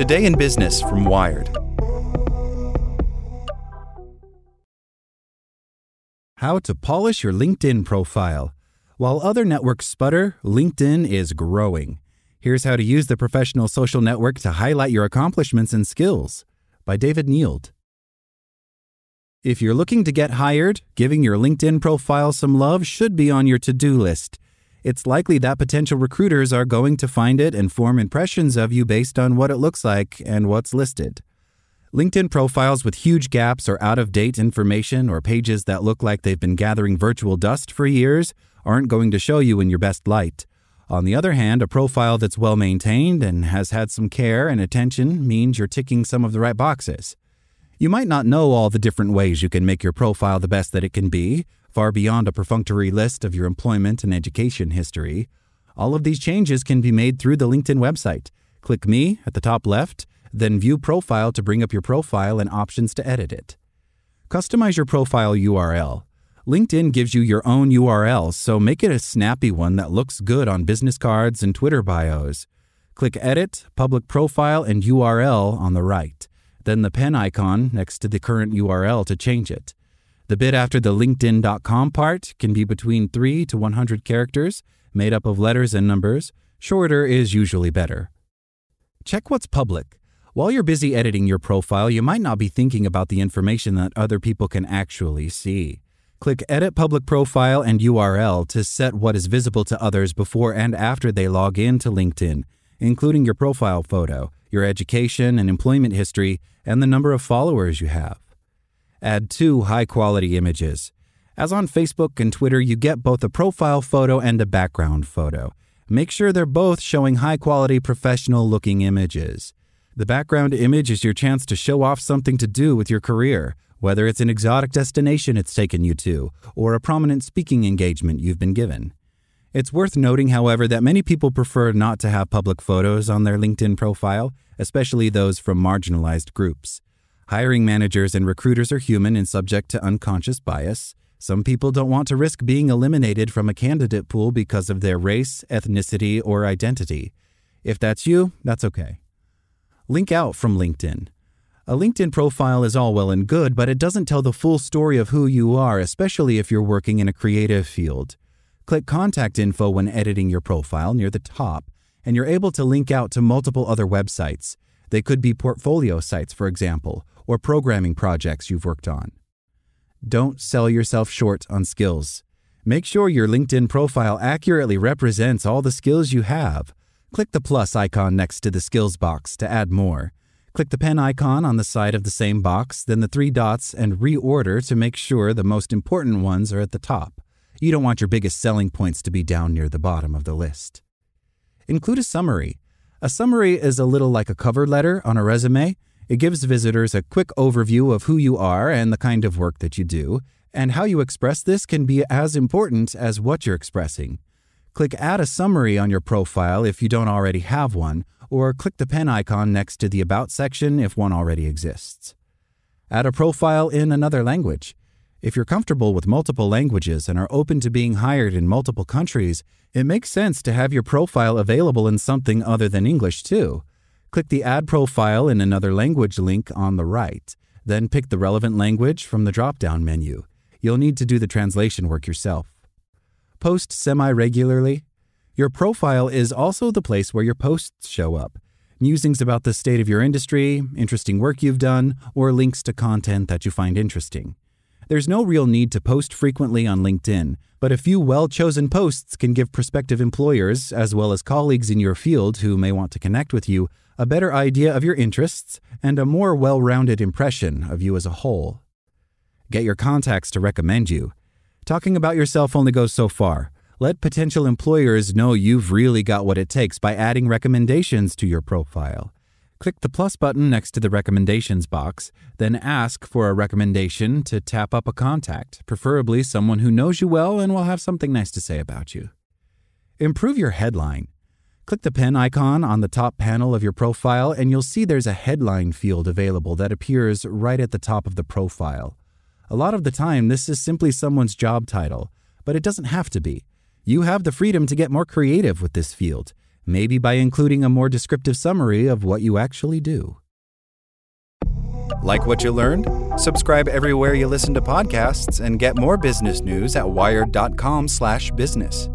Today in Business from Wired. How to polish your LinkedIn profile. While other networks sputter, LinkedIn is growing. Here's how to use the professional social network to highlight your accomplishments and skills by David Neild. If you're looking to get hired, giving your LinkedIn profile some love should be on your to do list. It's likely that potential recruiters are going to find it and form impressions of you based on what it looks like and what's listed. LinkedIn profiles with huge gaps or out of date information or pages that look like they've been gathering virtual dust for years aren't going to show you in your best light. On the other hand, a profile that's well maintained and has had some care and attention means you're ticking some of the right boxes. You might not know all the different ways you can make your profile the best that it can be, far beyond a perfunctory list of your employment and education history. All of these changes can be made through the LinkedIn website. Click Me at the top left, then View Profile to bring up your profile and options to edit it. Customize your profile URL. LinkedIn gives you your own URL, so make it a snappy one that looks good on business cards and Twitter bios. Click Edit, Public Profile, and URL on the right then the pen icon next to the current URL to change it. The bit after the LinkedIn.com part can be between 3 to 100 characters, made up of letters and numbers. Shorter is usually better. Check what's public. While you're busy editing your profile, you might not be thinking about the information that other people can actually see. Click Edit Public Profile and URL to set what is visible to others before and after they log in to LinkedIn, including your profile photo, your education and employment history, and the number of followers you have. Add two high quality images. As on Facebook and Twitter, you get both a profile photo and a background photo. Make sure they're both showing high quality professional looking images. The background image is your chance to show off something to do with your career, whether it's an exotic destination it's taken you to, or a prominent speaking engagement you've been given. It's worth noting, however, that many people prefer not to have public photos on their LinkedIn profile, especially those from marginalized groups. Hiring managers and recruiters are human and subject to unconscious bias. Some people don't want to risk being eliminated from a candidate pool because of their race, ethnicity, or identity. If that's you, that's okay. Link out from LinkedIn. A LinkedIn profile is all well and good, but it doesn't tell the full story of who you are, especially if you're working in a creative field. Click Contact Info when editing your profile near the top, and you're able to link out to multiple other websites. They could be portfolio sites, for example, or programming projects you've worked on. Don't sell yourself short on skills. Make sure your LinkedIn profile accurately represents all the skills you have. Click the plus icon next to the skills box to add more. Click the pen icon on the side of the same box, then the three dots, and reorder to make sure the most important ones are at the top. You don't want your biggest selling points to be down near the bottom of the list. Include a summary. A summary is a little like a cover letter on a resume. It gives visitors a quick overview of who you are and the kind of work that you do, and how you express this can be as important as what you're expressing. Click Add a Summary on your profile if you don't already have one, or click the pen icon next to the About section if one already exists. Add a profile in another language. If you're comfortable with multiple languages and are open to being hired in multiple countries, it makes sense to have your profile available in something other than English too. Click the Add Profile in Another Language link on the right, then pick the relevant language from the drop down menu. You'll need to do the translation work yourself. Post semi regularly. Your profile is also the place where your posts show up. Musings about the state of your industry, interesting work you've done, or links to content that you find interesting. There's no real need to post frequently on LinkedIn, but a few well chosen posts can give prospective employers, as well as colleagues in your field who may want to connect with you, a better idea of your interests and a more well rounded impression of you as a whole. Get your contacts to recommend you. Talking about yourself only goes so far. Let potential employers know you've really got what it takes by adding recommendations to your profile. Click the plus button next to the recommendations box, then ask for a recommendation to tap up a contact, preferably someone who knows you well and will have something nice to say about you. Improve your headline. Click the pen icon on the top panel of your profile, and you'll see there's a headline field available that appears right at the top of the profile. A lot of the time, this is simply someone's job title, but it doesn't have to be. You have the freedom to get more creative with this field maybe by including a more descriptive summary of what you actually do. Like what you learned? Subscribe everywhere you listen to podcasts and get more business news at wired.com/business.